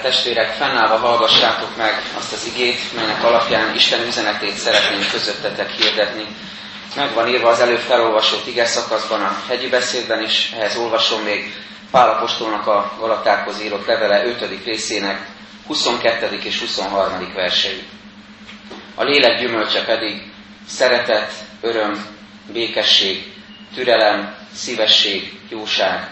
Testvérek, fennállva hallgassátok meg azt az igét, melynek alapján Isten üzenetét szeretnénk közöttetek hirdetni. Meg van írva az előbb felolvasott ige szakaszban, a hegyi beszédben is, ehhez olvasom még Pál Apostolnak a Galatákhoz írott levele 5. részének 22. és 23. versei. A lélek gyümölcse pedig szeretet, öröm, békesség, türelem, szívesség, jóság,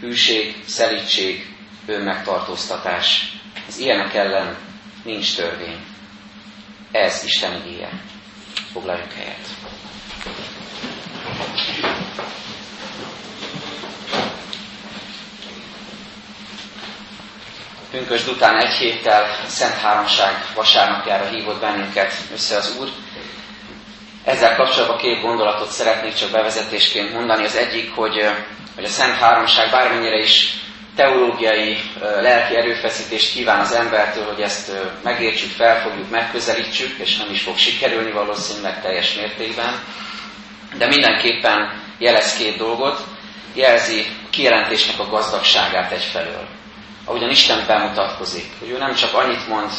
hűség, szelítség, önmegtartóztatás. Az ilyenek ellen nincs törvény. Ez Isten igéje. Foglaljunk helyet. Pünkösd után egy héttel Szent Háromság vasárnapjára hívott bennünket össze az Úr. Ezzel kapcsolatban két gondolatot szeretnék csak bevezetésként mondani. Az egyik, hogy, hogy a Szent Háromság bármennyire is teológiai, lelki erőfeszítést kíván az embertől, hogy ezt megértsük, felfogjuk, megközelítsük, és nem is fog sikerülni valószínűleg teljes mértékben. De mindenképpen jelez két dolgot, jelzi a kijelentésnek a gazdagságát egyfelől. Ahogyan Isten bemutatkozik, hogy ő nem csak annyit mond,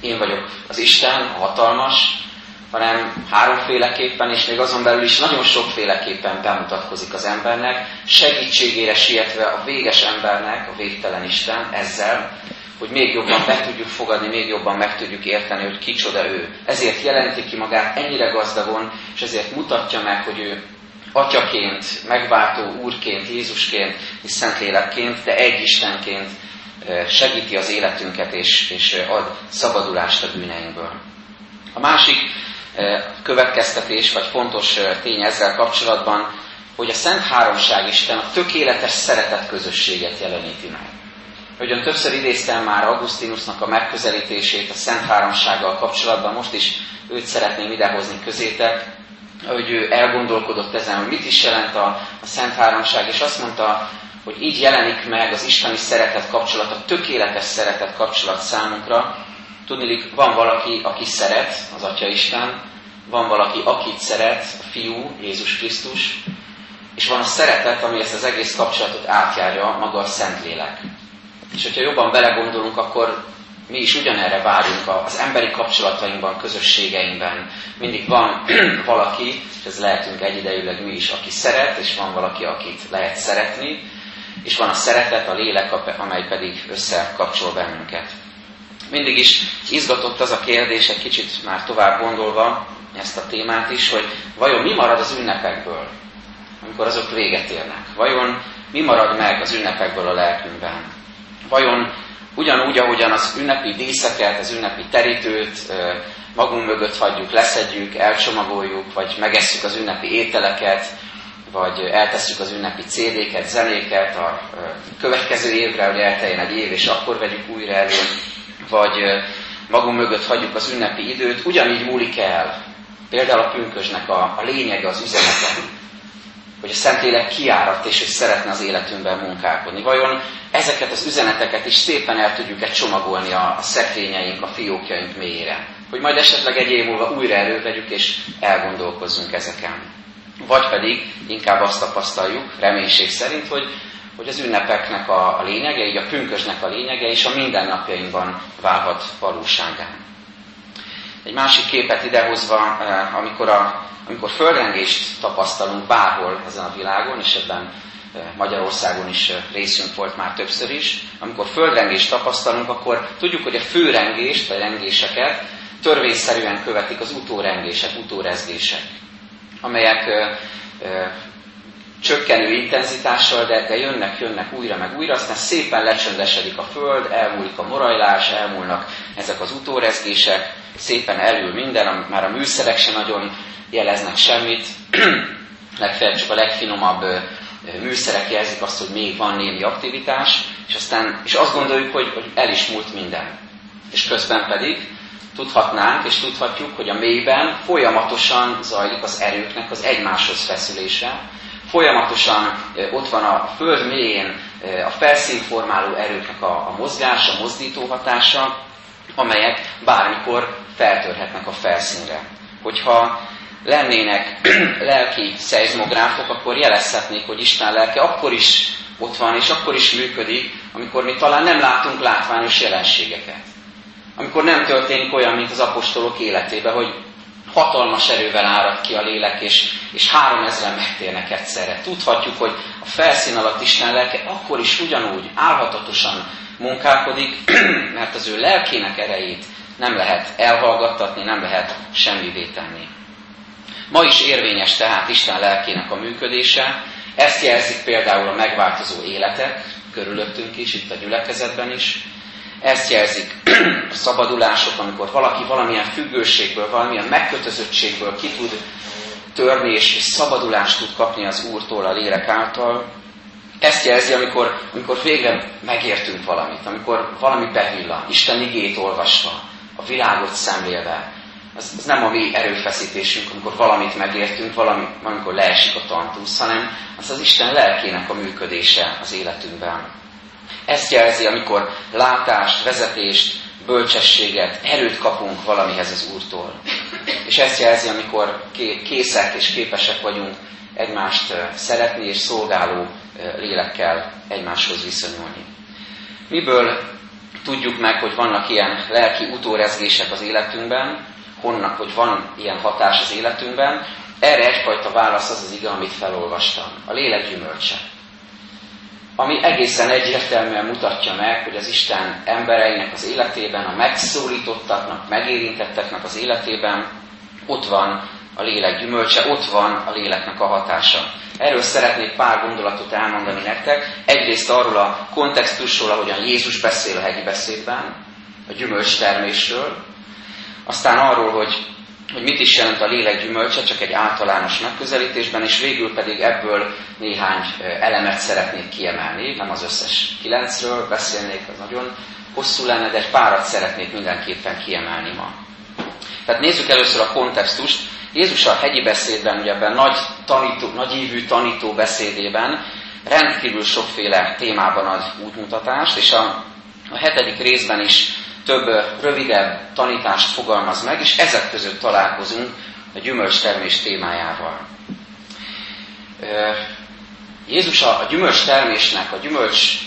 én vagyok az Isten, a hatalmas, hanem háromféleképpen, és még azon belül is nagyon sokféleképpen bemutatkozik az embernek, segítségére sietve a véges embernek, a végtelen Isten ezzel, hogy még jobban be tudjuk fogadni, még jobban meg tudjuk érteni, hogy kicsoda ő. Ezért jelenti ki magát ennyire gazdagon, és ezért mutatja meg, hogy ő atyaként, megváltó úrként, Jézusként és Szentlélekként, de egy Istenként segíti az életünket, és, és ad szabadulást a bűneinkből. A másik következtetés, vagy fontos tény ezzel kapcsolatban, hogy a Szent Háromság Isten a tökéletes szeretet közösséget jeleníti meg. Hogyan többször idéztem már Augustinusnak a megközelítését a Szent Háromsággal kapcsolatban, most is őt szeretném idehozni közétek, hogy ő elgondolkodott ezen, hogy mit is jelent a, a Szent Háromság, és azt mondta, hogy így jelenik meg az isteni szeretet kapcsolat, a tökéletes szeretet kapcsolat számunkra, Tudni, van valaki, aki szeret, az Atya Isten, van valaki, akit szeret, a Fiú, Jézus Krisztus, és van a szeretet, ami ezt az egész kapcsolatot átjárja, maga a Szentlélek. És hogyha jobban belegondolunk, akkor mi is ugyanerre várunk az emberi kapcsolatainkban, közösségeinkben. Mindig van valaki, és ez lehetünk egyidejűleg mi is, aki szeret, és van valaki, akit lehet szeretni, és van a szeretet, a lélek, amely pedig összekapcsol bennünket. Mindig is izgatott az a kérdés, egy kicsit már tovább gondolva ezt a témát is, hogy vajon mi marad az ünnepekből, amikor azok véget érnek? Vajon mi marad meg az ünnepekből a lelkünkben? Vajon ugyanúgy, ahogyan az ünnepi díszeket, az ünnepi terítőt magunk mögött hagyjuk, leszedjük, elcsomagoljuk, vagy megesszük az ünnepi ételeket, vagy eltesszük az ünnepi CD-ket, zenéket a következő évre, hogy elteljen egy év, és akkor vegyük újra elő, vagy magunk mögött hagyjuk az ünnepi időt, ugyanígy múlik el. Például a pünkösnek a, a lényege, az üzenete, hogy a Szentlélek kiárat, és hogy szeretne az életünkben munkálkodni. Vajon ezeket az üzeneteket is szépen el tudjuk-e csomagolni a, a szekrényeink, a fiókjaink mélyére? Hogy majd esetleg egy év múlva újra elővegyük, és elgondolkozzunk ezeken. Vagy pedig inkább azt tapasztaljuk, reménység szerint, hogy hogy az ünnepeknek a, lényege, így a pünkösnek a lényege, és a mindennapjainkban válhat valóságán. Egy másik képet idehozva, eh, amikor, a, amikor földrengést tapasztalunk bárhol ezen a világon, és ebben eh, Magyarországon is eh, részünk volt már többször is, amikor földrengést tapasztalunk, akkor tudjuk, hogy a főrengést, vagy rengéseket törvényszerűen követik az utórengések, utórezgések, amelyek csökkenő intenzitással, de, de jönnek, jönnek újra meg újra, aztán szépen lecsöndesedik a föld, elmúlik a morajlás, elmúlnak ezek az utórezgések, szépen elül minden, amit már a műszerek sem nagyon jeleznek semmit, legfeljebb csak a legfinomabb műszerek jelzik azt, hogy még van némi aktivitás, és aztán és azt gondoljuk, hogy, hogy el is múlt minden. És közben pedig tudhatnánk és tudhatjuk, hogy a mélyben folyamatosan zajlik az erőknek az egymáshoz feszülése, folyamatosan ott van a föld mélyén a felszínformáló erőknek a, a mozgása, a mozdító hatása, amelyek bármikor feltörhetnek a felszínre. Hogyha lennének lelki szeizmográfok, akkor jelezhetnék, hogy Isten lelke akkor is ott van, és akkor is működik, amikor mi talán nem látunk látványos jelenségeket. Amikor nem történik olyan, mint az apostolok életében, hogy hatalmas erővel árad ki a lélek, és, és három ezeren megtérnek egyszerre. Tudhatjuk, hogy a felszín alatt Isten lelke akkor is ugyanúgy álhatatosan munkálkodik, mert az ő lelkének erejét nem lehet elhallgattatni, nem lehet semmivé tenni. Ma is érvényes tehát Isten lelkének a működése, ezt jelzik például a megváltozó életek, körülöttünk is, itt a gyülekezetben is, ezt jelzik a szabadulások, amikor valaki valamilyen függőségből, valamilyen megkötözöttségből ki tud törni, és szabadulást tud kapni az Úrtól a lélek által. Ezt jelzi, amikor, amikor végre megértünk valamit, amikor valami bevillan, Isten igét olvasva, a világot szemlélve. Az, az nem a mi erőfeszítésünk, amikor valamit megértünk, valami, amikor leesik a tantusz, hanem az az Isten lelkének a működése az életünkben. Ezt jelzi, amikor látást, vezetést, bölcsességet, erőt kapunk valamihez az Úrtól. És ezt jelzi, amikor készek és képesek vagyunk egymást szeretni és szolgáló lélekkel egymáshoz viszonyulni. Miből tudjuk meg, hogy vannak ilyen lelki utórezgések az életünkben, honnan, hogy van ilyen hatás az életünkben? Erre egyfajta válasz az az ige, amit felolvastam. A lélek gyümölcse ami egészen egyértelműen mutatja meg, hogy az Isten embereinek az életében, a megszólítottaknak, megérintetteknek az életében ott van a lélek gyümölcse, ott van a léleknek a hatása. Erről szeretnék pár gondolatot elmondani nektek. Egyrészt arról a kontextusról, ahogyan Jézus beszél a hegyi beszédben, a gyümölcs termésről, aztán arról, hogy hogy mit is jelent a lélek gyümölcse, csak egy általános megközelítésben, és végül pedig ebből néhány elemet szeretnék kiemelni, nem az összes kilencről beszélnék, az nagyon hosszú lenne, de egy párat szeretnék mindenképpen kiemelni ma. Tehát nézzük először a kontextust. Jézus a hegyi beszédben, ugye ebben nagy, tanító, nagy ívű tanító beszédében rendkívül sokféle témában ad útmutatást, és a, a hetedik részben is több rövidebb tanítást fogalmaz meg, és ezek között találkozunk a gyümölcstermés témájával. Jézus a gyümölcs a gyümölcs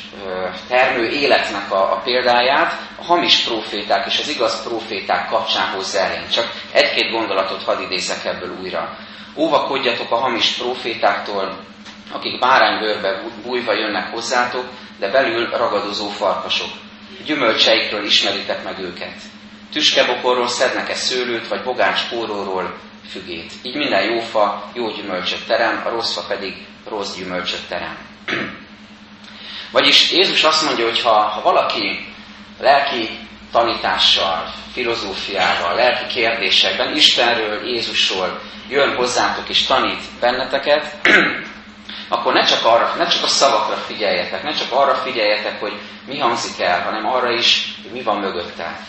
termő életnek a, a példáját a hamis proféták és az igaz proféták kapcsán hozza elénk. Csak egy-két gondolatot hadd idézek ebből újra. Óvakodjatok a hamis profétáktól, akik báránybőrbe bújva jönnek hozzátok, de belül ragadozó farkasok gyümölcseikről ismeritek meg őket. Tüskebokorról szednek-e szőlőt, vagy bogács póróról fügét. Így minden jó fa jó gyümölcsöt terem, a rossz fa pedig rossz gyümölcsöt terem. Vagyis Jézus azt mondja, hogy ha, ha valaki lelki tanítással, filozófiával, lelki kérdésekben Istenről, Jézusról jön hozzátok és tanít benneteket, akkor ne csak, arra, ne csak a szavakra figyeljetek, ne csak arra figyeljetek, hogy mi hangzik el, hanem arra is, hogy mi van mögötte.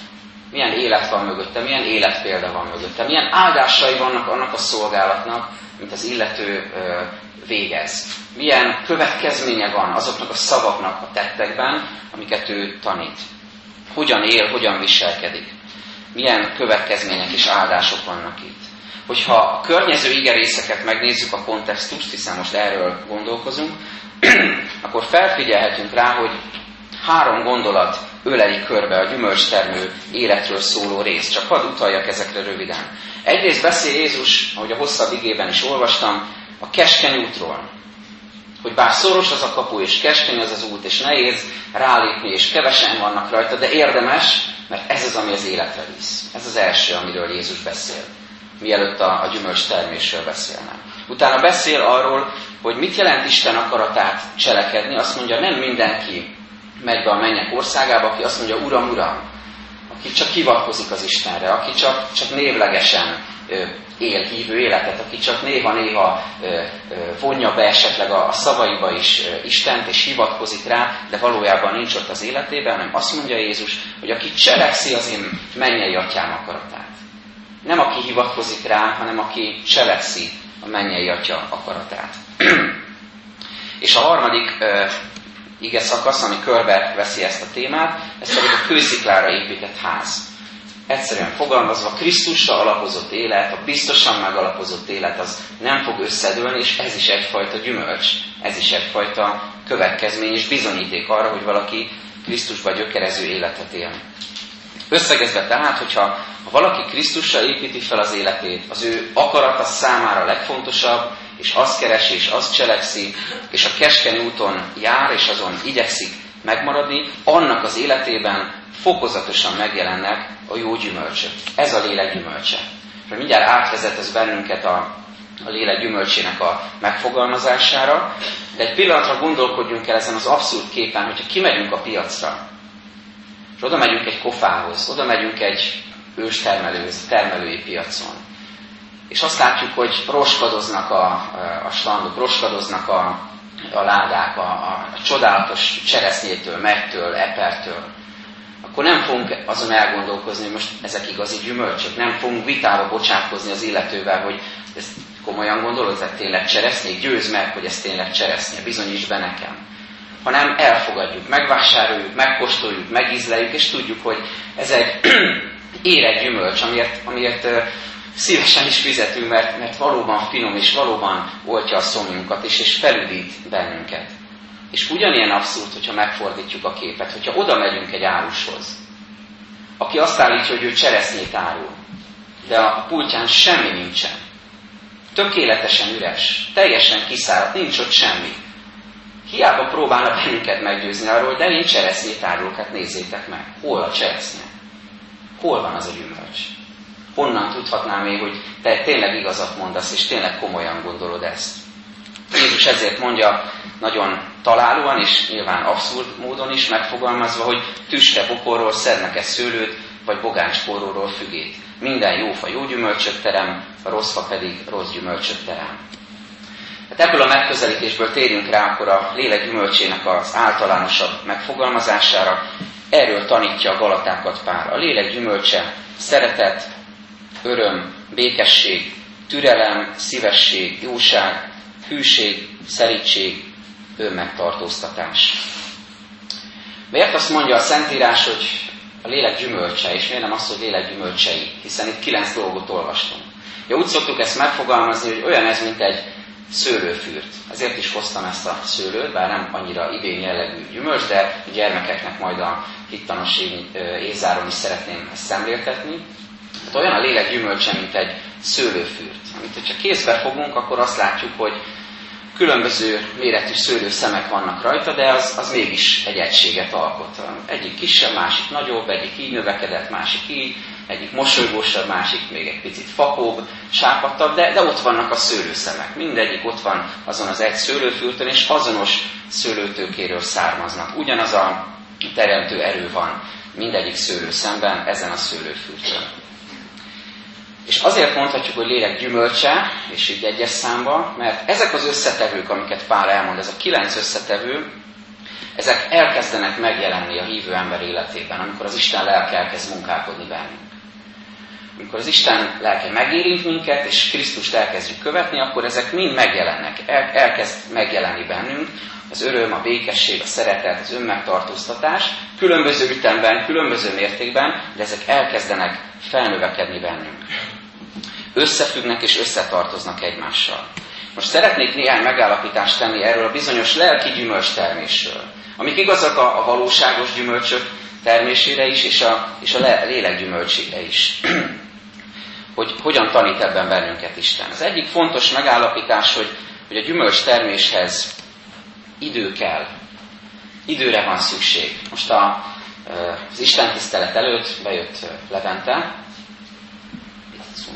Milyen élet van mögötte, milyen életpélda van mögötte, milyen áldásai vannak annak a szolgálatnak, mint az illető végez. Milyen következménye van azoknak a szavaknak a tettekben, amiket ő tanít. Hogyan él, hogyan viselkedik. Milyen következmények és áldások vannak itt. Hogyha a környező igerészeket megnézzük a kontextust, hiszen most erről gondolkozunk, akkor felfigyelhetünk rá, hogy három gondolat öleli körbe a gyümölcstermő életről szóló rész. Csak hadd utaljak ezekre röviden. Egyrészt beszél Jézus, ahogy a hosszabb igében is olvastam, a keskeny útról. Hogy bár szoros az a kapu, és keskeny az az út, és nehéz rálépni, és kevesen vannak rajta, de érdemes, mert ez az, ami az életre visz. Ez az első, amiről Jézus beszél, mielőtt a, a gyümölcs termésről beszélne. Utána beszél arról, hogy mit jelent Isten akaratát cselekedni. Azt mondja, nem mindenki megy be a mennyek országába, aki azt mondja, Uram, Uram, aki csak hivatkozik az Istenre, aki csak, csak névlegesen él hívő életet, aki csak néha-néha vonja be esetleg a szavaiba is Istent, és hivatkozik rá, de valójában nincs ott az életében, hanem azt mondja Jézus, hogy aki cselekszi az én mennyei atyám akaratát. Nem aki hivatkozik rá, hanem aki cselekszi a mennyei atya akaratát. és a harmadik ige szakasz, ami körbe veszi ezt a témát, ez pedig a kősziklára épített ház. Egyszerűen fogalmazva, Krisztusra alapozott élet, a biztosan megalapozott élet az nem fog összedőlni, és ez is egyfajta gyümölcs, ez is egyfajta következmény és bizonyíték arra, hogy valaki Krisztusba gyökerező életet él. Összegezve tehát, hogyha ha valaki Krisztusra építi fel az életét, az ő akarata számára legfontosabb, és azt keresi, és azt cselekszi, és a keskeny úton jár, és azon igyekszik megmaradni, annak az életében fokozatosan megjelennek a jó gyümölcsök. Ez a lélek gyümölcse. Mindjárt átvezet ez bennünket a, a lélek gyümölcsének a megfogalmazására, de egy pillanatra gondolkodjunk el ezen az abszurd képen, hogyha kimegyünk a piacra, és oda megyünk egy kofához, oda megyünk egy őstermelőhöz, termelői piacon, és azt látjuk, hogy roskadoznak a, a standok, roskadoznak a, a ládák, a, a, a csodálatos cseresznyétől, megtől, epertől, akkor nem fogunk azon elgondolkozni, hogy most ezek igazi gyümölcsök, nem fogunk vitába bocsátkozni az illetővel, hogy ezt komolyan gondolod, ezek tényleg cseresznyék, győz meg, hogy ez tényleg cseresznye, bizonyíts be nekem. Hanem elfogadjuk, megvásároljuk, megkóstoljuk, megízleljük, és tudjuk, hogy ez egy érett gyümölcs, amiért, amiért szívesen is fizetünk, mert, mert valóban finom, és valóban oltja a szomjunkat is, és felüdít bennünket. És ugyanilyen abszurd, hogyha megfordítjuk a képet, hogyha oda megyünk egy árushoz, aki azt állítja, hogy ő cseresznyét árul, de a pultján semmi nincsen. Tökéletesen üres, teljesen kiszáradt, nincs ott semmi. Hiába próbálnak bennünket meggyőzni arról, de én cseresznyét árulok, hát nézzétek meg. Hol a cseresznye? Hol van az a gyümölcs? Honnan tudhatnám én, hogy te tényleg igazat mondasz, és tényleg komolyan gondolod ezt? Jézus ezért mondja nagyon találóan, és nyilván abszurd módon is megfogalmazva, hogy tüske bokorról szednek-e szőlőt, vagy bogáncskorról fügét. Minden jó fa jó gyümölcsöt terem, a rossz fa pedig rossz gyümölcsöt terem. Hát ebből a megközelítésből térjünk rá akkor a lélek gyümölcsének az általánosabb megfogalmazására. Erről tanítja a Galatákat pár. A lélek gyümölcse szeretet, öröm, békesség, türelem, szívesség, jóság, hűség, szerítség, önmegtartóztatás. Miért azt mondja a Szentírás, hogy a lélek gyümölcse, és miért nem az, hogy lélek gyümölcsei? Hiszen itt kilenc dolgot olvastunk. Ja, úgy szoktuk ezt megfogalmazni, hogy olyan ez, mint egy szőlőfürt. Ezért is hoztam ezt a szőlőt, bár nem annyira idén jellegű gyümölcs, de a gyermekeknek majd a hittanosság ézáron is szeretném ezt szemléltetni. Hát olyan a lélek gyümölcse, mint egy szőlőfürt. Amit, hogyha kézbe fogunk, akkor azt látjuk, hogy különböző méretű szőlőszemek vannak rajta, de az, az mégis egy egységet alkot. Egyik kisebb, másik nagyobb, egyik így növekedett, másik így, egyik mosolygósabb, másik még egy picit fakóbb, sápadtabb, de, de ott vannak a szőlőszemek. Mindegyik ott van azon az egy szőlőfürtön, és azonos szőlőtőkéről származnak. Ugyanaz a teremtő erő van mindegyik szőlőszemben ezen a szőlőfürtön. És azért mondhatjuk, hogy lélek gyümölcse, és így egyes számba, mert ezek az összetevők, amiket Pál elmond, ez a kilenc összetevő, ezek elkezdenek megjelenni a hívő ember életében, amikor az Isten lelke elkezd munkálkodni bennünk. Amikor az Isten lelke megérint minket, és Krisztust elkezdjük követni, akkor ezek mind megjelennek, el, elkezd megjelenni bennünk, az öröm, a békesség, a szeretet, az önmegtartóztatás, különböző ütemben, különböző mértékben, de ezek elkezdenek felnövekedni bennünk összefüggnek és összetartoznak egymással. Most szeretnék néhány megállapítást tenni erről a bizonyos lelki gyümölcs termésről, amik igazak a, a valóságos gyümölcsök termésére is, és a, és a lélek gyümölcsére is. hogy hogyan tanít ebben bennünket Isten. Az egyik fontos megállapítás, hogy, hogy a gyümölcs terméshez idő kell. Időre van szükség. Most a, az Isten tisztelet előtt bejött Levente,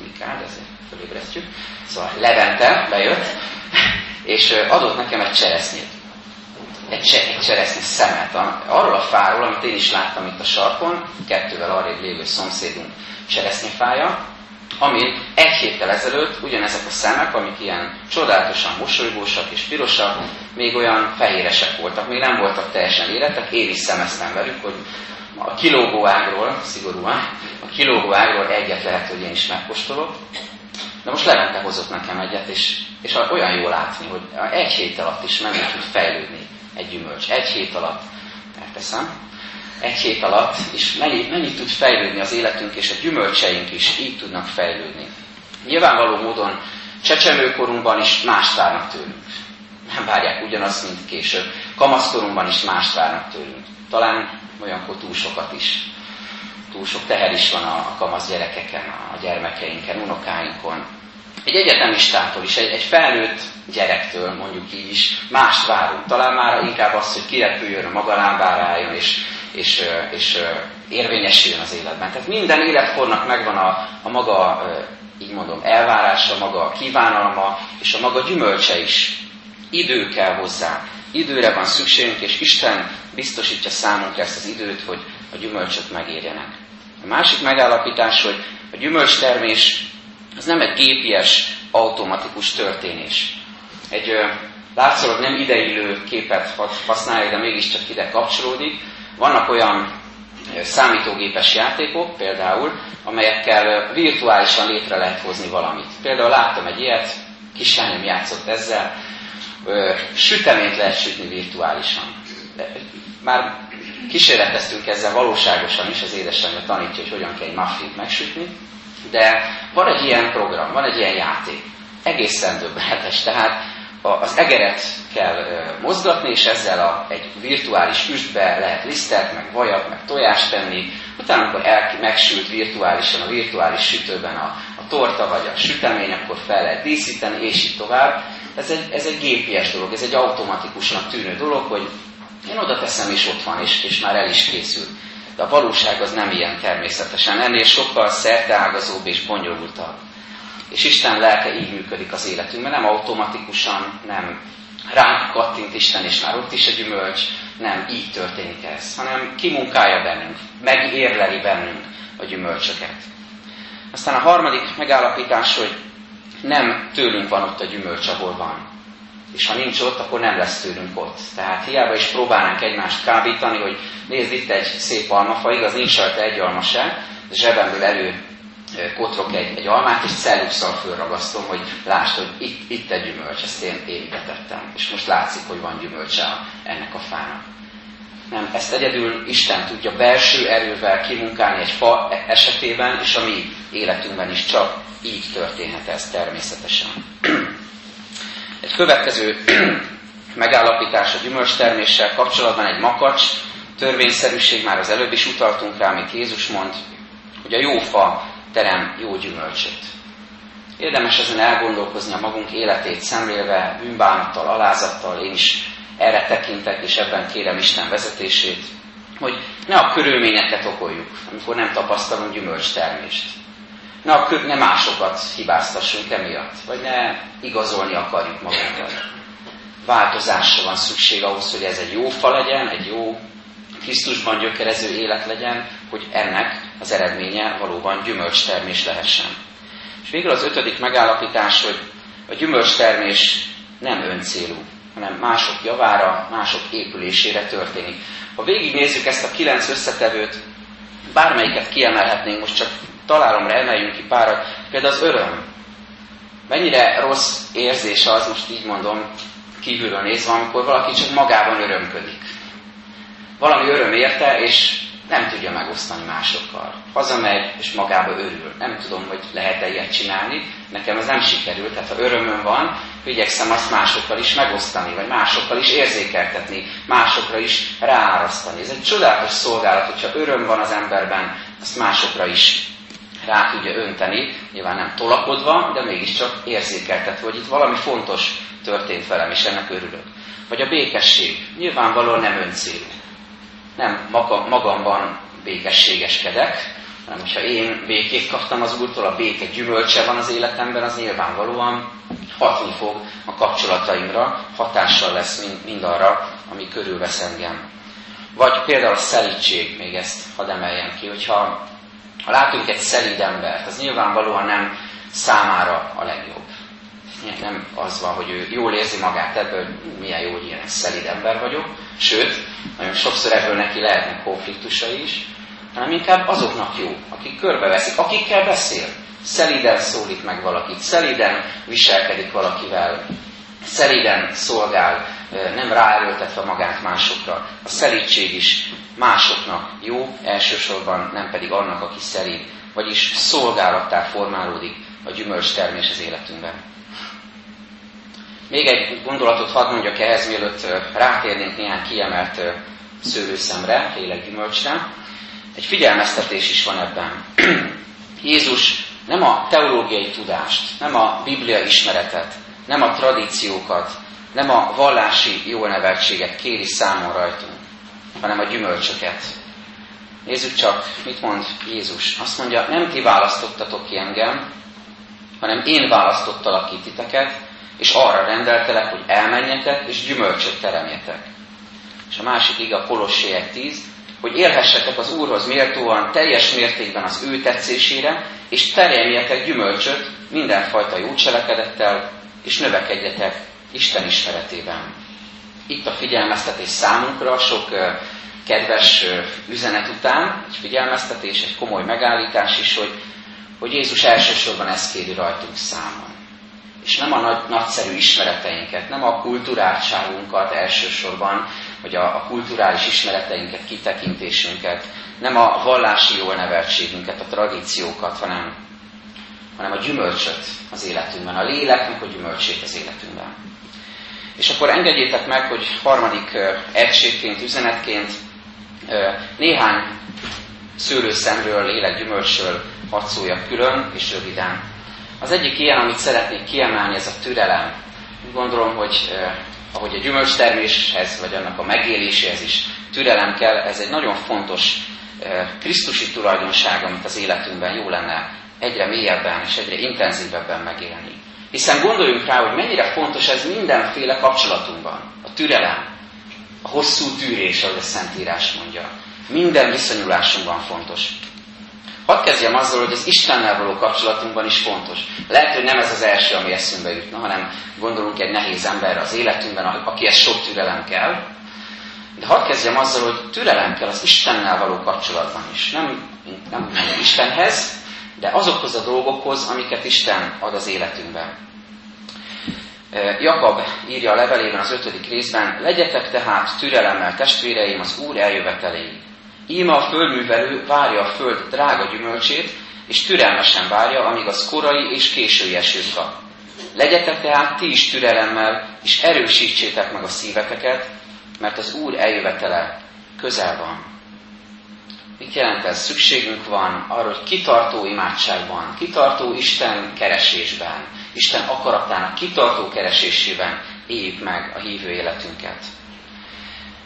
munkát, ezért fölébresztjük. Szóval Levente bejött, és adott nekem egy cseresznyét. Egy, cse, egy cseresznye szemet. Arról a fáról, amit én is láttam itt a sarkon, kettővel arrébb lévő szomszédunk cseresznyefája, amin egy héttel ezelőtt ugyanezek a szemek, amik ilyen csodálatosan mosolygósak és pirosak, még olyan fehéresek voltak, még nem voltak teljesen életek, én is szemeztem velük, hogy a kilógó ágról, szigorúan, a kilógó ágról egyet lehet, hogy én is megkóstolok, de most Levente hozott nekem egyet, és, és olyan jó látni, hogy egy hét alatt is meg tud fejlődni egy gyümölcs. Egy hét alatt megteszem. Egy hét alatt, és mennyi, mennyit tud fejlődni az életünk, és a gyümölcseink is így tudnak fejlődni. Nyilvánvaló módon csecsemőkorunkban is más várnak tőlünk. Nem várják ugyanazt, mint később. Kamaszkorunkban is más várnak tőlünk. Talán olyankor túl sokat is. Túl sok teher is van a, a kamasz gyerekeken, a gyermekeinken, unokáinkon. Egy egyetemistától is, egy, egy felnőtt gyerektől mondjuk így is mást várunk. Talán már inkább az, hogy kirepüljön, a maga lábára és, és, és érvényesüljön az életben. Tehát minden életkornak megvan a, a maga, így mondom, elvárása, maga kívánalma, és a maga gyümölcse is. Idő kell hozzá. Időre van szükségünk, és Isten biztosítja számunkra ezt az időt, hogy a gyümölcsök megérjenek. A másik megállapítás, hogy a gyümölcstermés az nem egy gépies, automatikus történés. Egy látszólag nem ideillő képet használja, de mégiscsak ide kapcsolódik. Vannak olyan számítógépes játékok például, amelyekkel virtuálisan létre lehet hozni valamit. Például láttam egy ilyet, kislányom játszott ezzel, süteményt lehet sütni virtuálisan. Már kísérleteztünk ezzel valóságosan is, az édesanyja tanítja, hogy hogyan kell egy muffint megsütni, de van egy ilyen program, van egy ilyen játék. Egészen döbbenetes. Tehát az egeret kell mozgatni, és ezzel a, egy virtuális füstbe lehet lisztet, meg vajat, meg tojást tenni. Utána, amikor el, megsült virtuálisan a virtuális sütőben a, a torta vagy a sütemény, akkor fel lehet díszíteni, és így tovább. Ez egy, ez egy gépies dolog, ez egy automatikusnak tűnő dolog, hogy én oda teszem, és ott van, és, és már el is készül. De a valóság az nem ilyen természetesen. Ennél sokkal szerteágazóbb és bonyolultabb. És Isten lelke így működik az életünkben, nem automatikusan, nem ránk kattint Isten, és már ott is a gyümölcs, nem így történik ez, hanem kimunkálja bennünk, megérleli bennünk a gyümölcsöket. Aztán a harmadik megállapítás, hogy nem tőlünk van ott a gyümölcs, ahol van. És ha nincs ott, akkor nem lesz tőlünk ott. Tehát hiába is próbálnánk egymást kábítani, hogy nézd itt egy szép almafa, igaz, nincs rajta egy alma se, zsebemből elő kotrok egy, egy almát, és celluxal fölragasztom, hogy lásd, hogy itt, itt egy gyümölcs, ezt én, én tettem. És most látszik, hogy van gyümölcse ennek a fának. Nem, ezt egyedül Isten tudja belső erővel kimunkálni egy fa esetében, és a mi életünkben is csak így történhet ez természetesen. Egy következő megállapítás a gyümölcsterméssel kapcsolatban egy makacs, törvényszerűség, már az előbb is utaltunk rá, amit Jézus mond, hogy a jó fa terem jó gyümölcsöt. Érdemes ezen elgondolkozni a magunk életét szemlélve, bűnbánattal, alázattal, én is erre tekintek, és ebben kérem Isten vezetését, hogy ne a körülményeket okoljuk, amikor nem tapasztalunk gyümölcstermést. Ne, a, ne másokat hibáztassunk emiatt, vagy ne igazolni akarjuk magunkat. Változásra van szükség ahhoz, hogy ez egy jó fa legyen, egy jó Krisztusban gyökerező élet legyen, hogy ennek az eredménye valóban gyümölcstermés lehessen. És végül az ötödik megállapítás, hogy a gyümölcstermés nem öncélú, hanem mások javára, mások épülésére történik. Ha végignézzük ezt a kilenc összetevőt, bármelyiket kiemelhetnénk, most csak találomra emeljünk ki párat, például az öröm. Mennyire rossz érzés az, most így mondom, kívülről nézve, amikor valaki csak magában örömködik valami öröm érte, és nem tudja megosztani másokkal. Hazamegy, és magába örül. Nem tudom, hogy lehet-e ilyet csinálni. Nekem ez nem sikerült, tehát ha örömöm van, igyekszem azt másokkal is megosztani, vagy másokkal is érzékeltetni, másokra is ráárasztani. Ez egy csodálatos szolgálat, hogyha öröm van az emberben, azt másokra is rá tudja önteni, nyilván nem tolakodva, de mégiscsak érzékeltetve, hogy itt valami fontos történt velem, és ennek örülök. Vagy a békesség. Nyilvánvalóan nem öncélú nem magamban békességeskedek, hanem hogyha én békét kaptam az Úrtól, a béke gyümölcse van az életemben, az nyilvánvalóan hatni fog a kapcsolataimra, hatással lesz mind, mind arra, ami körülvesz engem. Vagy például a szelítség, még ezt hadd emeljem ki, hogyha ha látunk egy szelíd embert, az nyilvánvalóan nem számára a legjobb. Nem az van, hogy ő jól érzi magát ebből, hogy milyen jó, hogy ilyen szelíd ember vagyok, sőt, nagyon sokszor ebből neki lehetnek konfliktusai is, hanem inkább azoknak jó, akik körbeveszik, akikkel beszél. Szeliden szólít meg valakit, szeliden viselkedik valakivel, Szelíden szolgál, nem ráerőltetve magát másokra. A szelídség is másoknak jó, elsősorban nem pedig annak, aki szelíd, vagyis szolgálattá formálódik a gyümölcs termés az életünkben. Még egy gondolatot hadd mondjak ehhez, mielőtt rátérnénk néhány kiemelt szőlőszemre, lélekgyümölcsre. Egy figyelmeztetés is van ebben. Jézus nem a teológiai tudást, nem a Biblia ismeretet, nem a tradíciókat, nem a vallási jó neveltséget kéri számon rajtunk, hanem a gyümölcsöket. Nézzük csak, mit mond Jézus. Azt mondja, nem ti választottatok ki engem, hanem én választottalak ki titeket, és arra rendeltelek, hogy elmenjetek, és gyümölcsöt teremjetek. És a másik ige a Kolosséek 10, hogy élhessetek az Úrhoz méltóan, teljes mértékben az ő tetszésére, és teremjetek gyümölcsöt mindenfajta jó cselekedettel, és növekedjetek Isten ismeretében. Itt a figyelmeztetés számunkra sok kedves üzenet után, egy figyelmeztetés, egy komoly megállítás is, hogy, hogy Jézus elsősorban ezt kéri rajtunk számon. És nem a nagy, nagyszerű ismereteinket, nem a kulturáltságunkat elsősorban, vagy a, a kulturális ismereteinket, kitekintésünket, nem a vallási jól neveltségünket, a tradíciókat, hanem, hanem a gyümölcsöt az életünkben, a léleknek a gyümölcsét az életünkben. És akkor engedjétek meg, hogy harmadik egységként, üzenetként néhány szőlőszemről, lélekgyümölcsről hadd szóljak külön és röviden. Az egyik ilyen, amit szeretnék kiemelni, ez a türelem. Úgy gondolom, hogy ahogy a gyümölcsterméshez, vagy annak a megéléséhez is türelem kell, ez egy nagyon fontos krisztusi tulajdonság, amit az életünkben jó lenne egyre mélyebben és egyre intenzívebben megélni. Hiszen gondoljunk rá, hogy mennyire fontos ez mindenféle kapcsolatunkban. A türelem, a hosszú tűrés, ahogy a Szentírás mondja. Minden viszonyulásunkban fontos. Hadd kezdjem azzal, hogy az Istennel való kapcsolatunkban is fontos. Lehet, hogy nem ez az első, ami eszünkbe jutna, hanem gondolunk egy nehéz emberre az életünkben, akihez sok türelem kell. De hadd kezdjem azzal, hogy türelem kell az Istennel való kapcsolatban is. Nem, nem, nem Istenhez, de azokhoz a dolgokhoz, amiket Isten ad az életünkben. Jakab írja a levelében az ötödik részben, legyetek tehát türelemmel testvéreim az Úr eljöveteléig. Íme a földművelő várja a föld drága gyümölcsét, és türelmesen várja, amíg az korai és késői esőt kap. Legyetek tehát ti is türelemmel, és erősítsétek meg a szíveteket, mert az Úr eljövetele közel van. Mit jelent ez? Szükségünk van arra, hogy kitartó imádságban, kitartó Isten keresésben, Isten akaratának kitartó keresésében éljük meg a hívő életünket.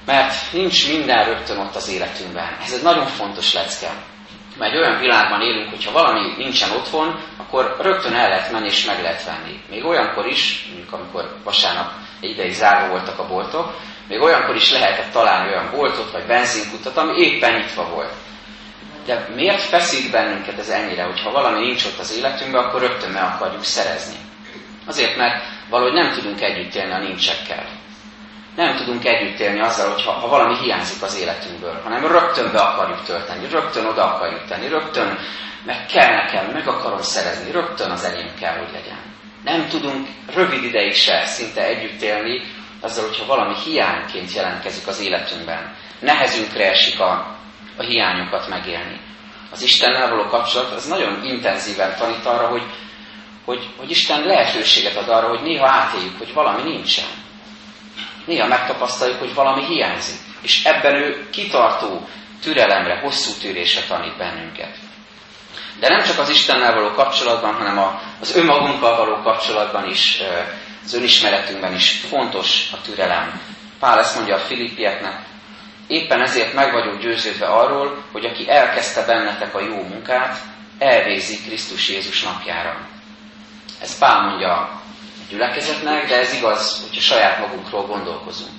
Mert nincs minden rögtön ott az életünkben. Ez egy nagyon fontos lecke. Mert egy olyan világban élünk, hogyha valami nincsen otthon, akkor rögtön el lehet menni és meg lehet venni. Még olyankor is, mondjuk amikor vasárnap egy ideig zárva voltak a boltok, még olyankor is lehetett találni olyan boltot vagy benzinkutat, ami éppen nyitva volt. De miért feszít bennünket ez ennyire, hogy ha valami nincs ott az életünkben, akkor rögtön meg akarjuk szerezni? Azért, mert valahogy nem tudunk együtt élni a nincsekkel. Nem tudunk együtt élni azzal, hogy ha, ha valami hiányzik az életünkből, hanem rögtön be akarjuk tölteni, rögtön oda akarjuk tenni, rögtön meg kell nekem, meg akarom szerezni, rögtön az enyém kell, hogy legyen. Nem tudunk rövid ideig se szinte együtt élni azzal, hogyha valami hiányként jelentkezik az életünkben. Nehezünkre esik a, a hiányokat megélni. Az Istennel való kapcsolat az nagyon intenzíven tanít arra, hogy, hogy, hogy Isten lehetőséget ad arra, hogy néha átéljük, hogy valami nincsen. Néha megtapasztaljuk, hogy valami hiányzik. És ebben ő kitartó türelemre, hosszú tűrésre tanít bennünket. De nem csak az Istennel való kapcsolatban, hanem az önmagunkkal való kapcsolatban is, az önismeretünkben is fontos a türelem. Pál ezt mondja a filippieknek, Éppen ezért meg vagyok győződve arról, hogy aki elkezdte bennetek a jó munkát, elvégzi Krisztus Jézus napjára. Ez Pál mondja gyülekezetnek, de ez igaz, hogyha saját magunkról gondolkozunk.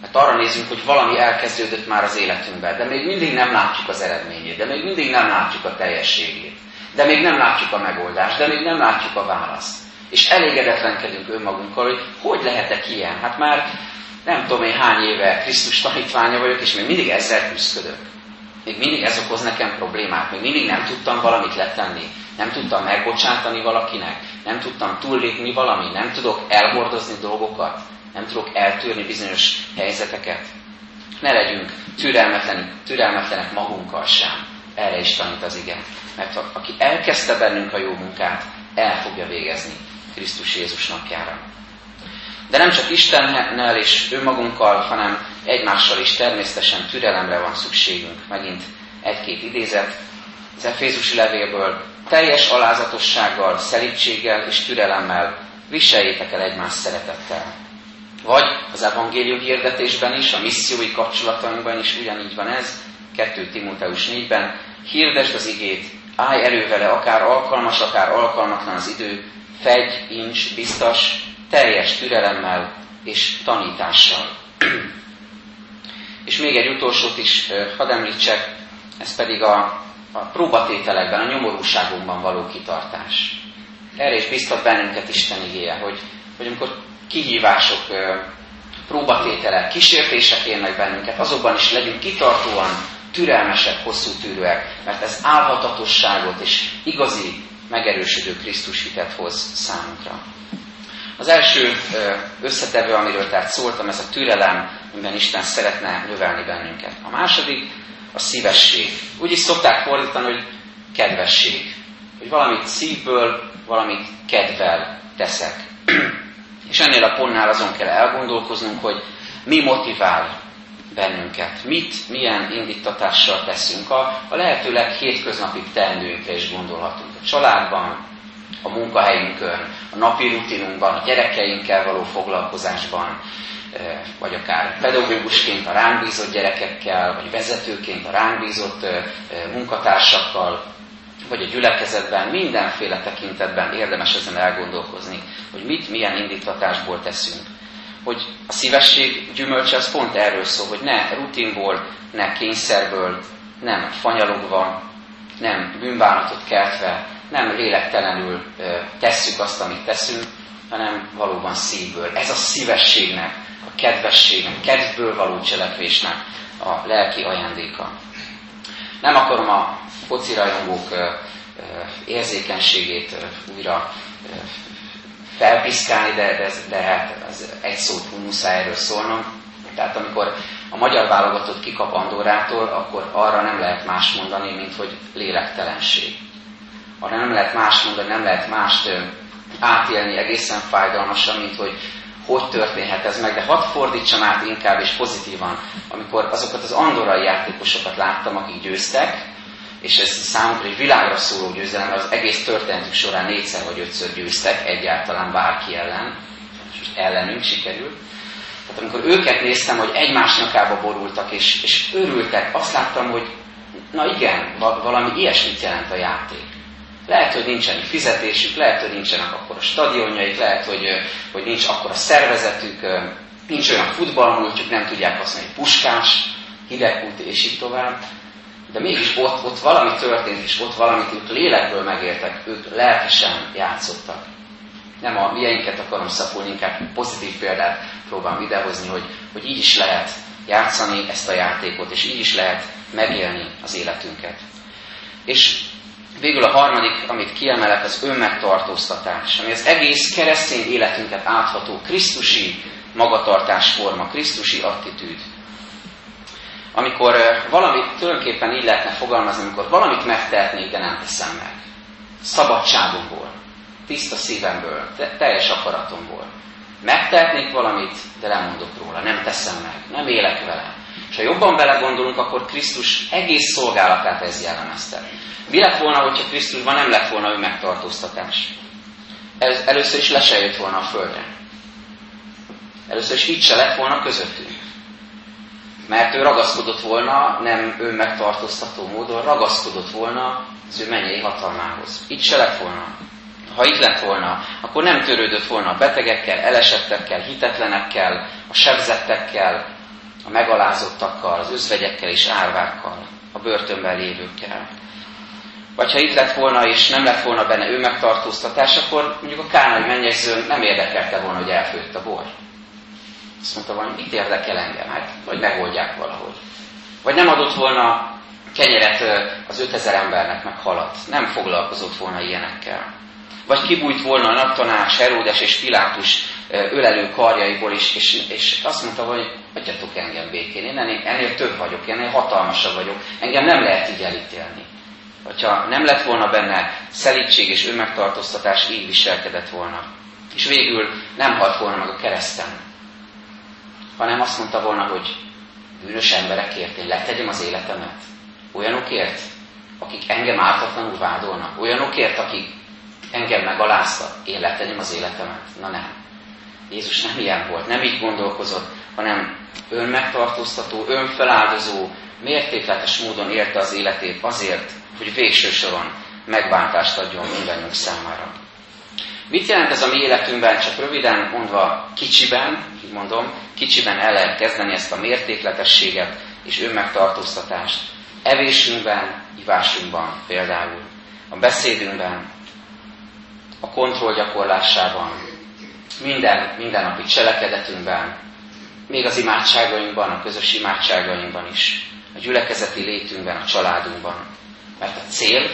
Mert arra nézünk, hogy valami elkezdődött már az életünkben, de még mindig nem látjuk az eredményét, de még mindig nem látjuk a teljességét, de még nem látjuk a megoldást, de még nem látjuk a választ. És elégedetlenkedünk önmagunkkal, hogy hogy lehetek ilyen? Hát már nem tudom én hány éve Krisztus tanítványa vagyok, és még mindig ezzel küzdök. Még mindig ez okoz nekem problémát, még mindig nem tudtam valamit letenni, nem tudtam megbocsátani valakinek, nem tudtam túllépni valami, nem tudok elhordozni dolgokat, nem tudok eltűrni bizonyos helyzeteket. Ne legyünk türelmetlenek, türelmetlenek magunkkal sem. Erre is tanít az igen. Mert aki elkezdte bennünk a jó munkát, el fogja végezni Krisztus Jézus napjára. De nem csak Istennel és önmagunkkal, hanem egymással is természetesen türelemre van szükségünk. Megint egy-két idézet az Efézusi levélből. Teljes alázatossággal, szelítséggel és türelemmel viseljétek el egymás szeretettel. Vagy az evangélium hirdetésben is, a missziói kapcsolatainkban is ugyanígy van ez, 2 Timóteus 4-ben, hirdesd az igét, állj elő vele, akár alkalmas, akár alkalmatlan az idő, fegy, incs, biztos, teljes türelemmel és tanítással. és még egy utolsót is hadd említsek, ez pedig a, a próbatételekben, a nyomorúságunkban való kitartás. Erre is biztat bennünket Isten igéje, hogy, hogy amikor kihívások, próbatételek, kísértések érnek bennünket, azokban is legyünk kitartóan türelmesek, hosszú tűrőek, mert ez álhatatosságot és igazi megerősödő Krisztus hitet hoz számunkra. Az első összetevő, amiről tehát szóltam, ez a türelem, amiben Isten szeretne növelni bennünket. A második a szívesség. Úgy is szokták fordítani, hogy kedvesség. Hogy valamit szívből, valamit kedvel teszek. És ennél a pontnál azon kell elgondolkoznunk, hogy mi motivál bennünket, mit, milyen indítatással teszünk. A, a lehető leghétköznapi teendőinkre is gondolhatunk. A családban, a munkahelyünkön, a napi rutinunkban, a gyerekeinkkel való foglalkozásban, eh, vagy akár pedagógusként a ránk bízott gyerekekkel, vagy vezetőként a ránk bízott eh, munkatársakkal, vagy a gyülekezetben, mindenféle tekintetben érdemes ezen elgondolkozni, hogy mit, milyen indítatásból teszünk. Hogy a szívesség gyümölcse az pont erről szól, hogy ne rutinból, ne kényszerből, nem fanyalogva, nem bűnbánatot keltve, nem lélektelenül tesszük azt, amit teszünk, hanem valóban szívből. Ez a szívességnek, a kedvességnek, kedvből való cselekvésnek a lelki ajándéka. Nem akarom a focirajongók érzékenységét újra felpiszkálni, de, de, de hát az egy szót muszáj erről szólnom. Tehát amikor a magyar válogatott kikap Andorától, akkor arra nem lehet más mondani, mint hogy lélektelenség. Arra nem lehet más mondani, nem lehet mást átélni egészen fájdalmasan, mint hogy hogy történhet ez meg, de hadd fordítsam át inkább és pozitívan, amikor azokat az andorai játékosokat láttam, akik győztek, és ez számukra egy világra szóló győzelem, az egész történetük során négyszer vagy ötször győztek egyáltalán bárki ellen, és most ellenünk sikerült. Tehát amikor őket néztem, hogy egymás nyakába borultak, és, és örültek, azt láttam, hogy na igen, valami ilyesmit jelent a játék. Lehet, hogy nincsen fizetésük, lehet, hogy nincsenek akkor a stadionjaik, lehet, hogy, hogy nincs akkor a szervezetük, nincs olyan futballmúltjuk, nem tudják hogy puskás, hidegkút és így tovább. De mégis ott, ott valami történt, és ott valamit ők lélekből megértek, ők lelkesen játszottak. Nem a mieinket akarom szapulni, inkább pozitív példát próbálom idehozni, hogy, hogy így is lehet játszani ezt a játékot, és így is lehet megélni az életünket. És végül a harmadik, amit kiemelek, az önmegtartóztatás, ami az egész keresztény életünket átható Krisztusi magatartásforma, Krisztusi attitűd amikor valamit tulajdonképpen így lehetne fogalmazni, amikor valamit megtehetnék, de nem teszem meg. Szabadságomból, tiszta szívemből, teljes akaratomból. Megtehetnék valamit, de lemondok róla, nem teszem meg, nem élek vele. És ha jobban belegondolunk, akkor Krisztus egész szolgálatát ez jellemezte. Mi lett volna, hogyha Krisztusban nem lett volna ő megtartóztatás? Ez először is le se jött volna a földre. Először is itt se lett volna közöttünk mert ő ragaszkodott volna, nem ő megtartóztató módon, ragaszkodott volna az ő mennyei hatalmához. Itt se lett volna. Ha itt lett volna, akkor nem törődött volna a betegekkel, elesettekkel, hitetlenekkel, a sebzettekkel, a megalázottakkal, az özvegyekkel és árvákkal, a börtönben lévőkkel. Vagy ha itt lett volna, és nem lett volna benne ő megtartóztatás, akkor mondjuk a kánai mennyező nem érdekelte volna, hogy elfőtt a bor. Azt mondta volna, mit érdekel engem? Hát, vagy megoldják valahogy. Vagy nem adott volna kenyeret az 5000 embernek meg halat. Nem foglalkozott volna ilyenekkel. Vagy kibújt volna a naptanás, Heródes és Pilátus ölelő karjaiból is, és, és azt mondta, hogy adjatok engem békén. Én ennél, ennél több vagyok, ennél hatalmasabb vagyok. Engem nem lehet így elítélni. Hogyha nem lett volna benne szelítség és önmegtartóztatás, így viselkedett volna. És végül nem halt volna meg a kereszten, hanem azt mondta volna, hogy bűnös emberekért én letegyem az életemet. Olyanokért, akik engem ártatlanul vádolnak. Olyanokért, akik engem megaláztak, én letegyem az életemet. Na nem. Jézus nem ilyen volt, nem így gondolkozott, hanem önmegtartóztató, önfeláldozó, mértékletes módon élte az életét azért, hogy végső soron megbántást adjon mindannyiunk számára. Mit jelent ez a mi életünkben, csak röviden mondva kicsiben, így mondom, kicsiben el lehet kezdeni ezt a mértékletességet és önmegtartóztatást. Evésünkben, ivásunkban például, a beszédünkben, a kontroll gyakorlásában, minden, mindennapi cselekedetünkben, még az imádságainkban, a közös imádságainkban is, a gyülekezeti létünkben, a családunkban. Mert a cél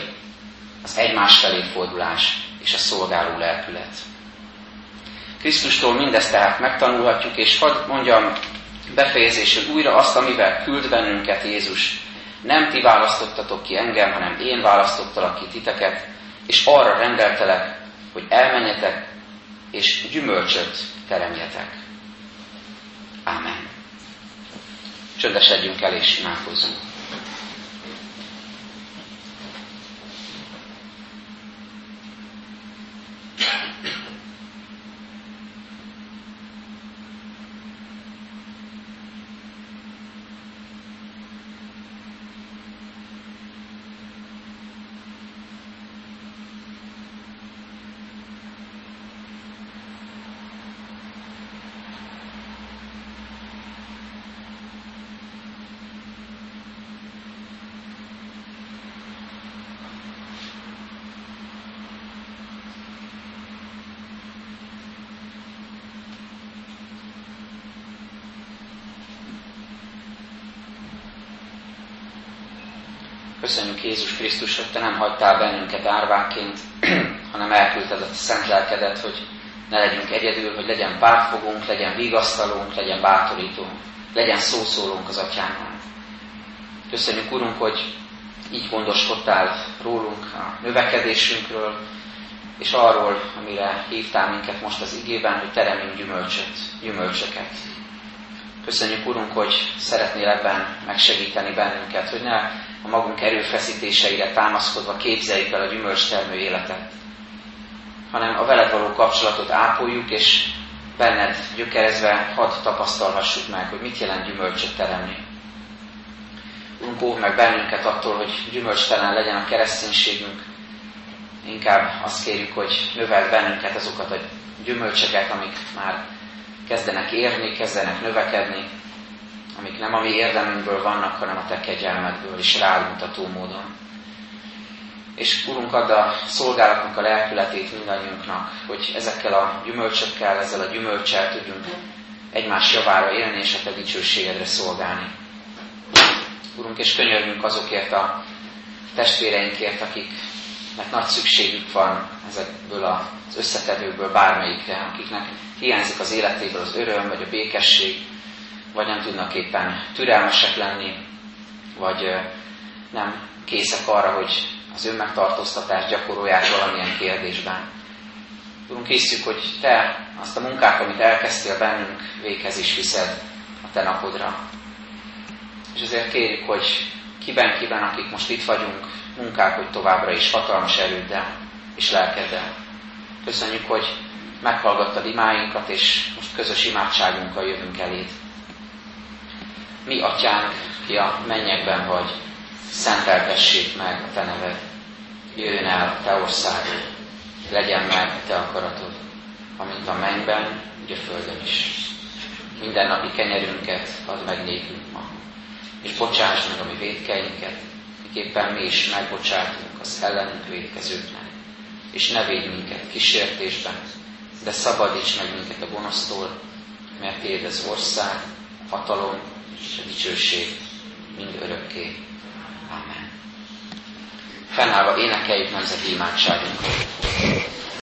az egymás felé fordulás és a szolgáló lelkület. Krisztustól mindezt tehát megtanulhatjuk, és hadd mondjam befejezésül újra azt, amivel küld bennünket Jézus. Nem ti választottatok ki engem, hanem én választottalak ki titeket, és arra rendeltelek, hogy elmenjetek, és gyümölcsöt teremjetek. Ámen. Csöndesedjünk el, és imádkozzunk. Köszönjük Jézus Krisztus, hogy Te nem hagytál bennünket árváként, hanem elküldted a szent lelkedet, hogy ne legyünk egyedül, hogy legyen pártfogunk, legyen vigasztalónk, legyen bátorítónk, legyen szószólónk az atyánál. Köszönjük, Urunk, hogy így gondoskodtál rólunk, a növekedésünkről, és arról, amire hívtál minket most az igében, hogy teremjünk gyümölcsöt, gyümölcsöket. Köszönjük, Urunk, hogy szeretnél ebben megsegíteni bennünket, hogy ne a magunk erőfeszítéseire támaszkodva képzeljük el a gyümölcstermő életet, hanem a veled való kapcsolatot ápoljuk, és benned gyökerezve hadd tapasztalhassuk meg, hogy mit jelent gyümölcsöt teremni. Urunk, óv meg bennünket attól, hogy gyümölcstelen legyen a kereszténységünk, inkább azt kérjük, hogy növeld bennünket azokat a gyümölcseket, amik már kezdenek érni, kezdenek növekedni, amik nem a mi érdemünkből vannak, hanem a Te kegyelmedből is rámutató módon. És Urunk, add a szolgálatnak a lelkületét mindannyiunknak, hogy ezekkel a gyümölcsökkel, ezzel a gyümölcsel tudjunk egymás javára élni, és a Te dicsőségedre szolgálni. Urunk, és könyörgünk azokért a testvéreinkért, akiknek nagy szükségük van ezekből az összetevőkből bármelyikre, akiknek hiányzik az életéből az öröm, vagy a békesség, vagy nem tudnak éppen türelmesek lenni, vagy nem készek arra, hogy az önmegtartóztatást gyakorolják valamilyen kérdésben. Urunk, hiszük, hogy Te azt a munkát, amit elkezdtél bennünk, véghez is viszed a Te napodra. És ezért kérjük, hogy kiben-kiben, akik most itt vagyunk, munkák, hogy továbbra is hatalmas erőddel és lelkeddel. Köszönjük, hogy meghallgattad imáinkat, és most közös imádságunkkal jövünk eléd. Mi, atyánk, ki a mennyekben vagy, szenteltessék meg a te neved. Jöjjön el a te országod, legyen meg te akaratod, amint a mennyben, úgy a földön is. Minden napi kenyerünket add meg nékünk ma, és bocsáss meg a mi védkeinket, miképpen mi is megbocsátunk az ellenünk védkezőknek, és ne védj minket kísértésben, de szabadíts meg minket a gonosztól, mert Téd az ország, hatalom és a dicsőség mind örökké. Amen. fennállva énekeljük nemzeti imádságunkat.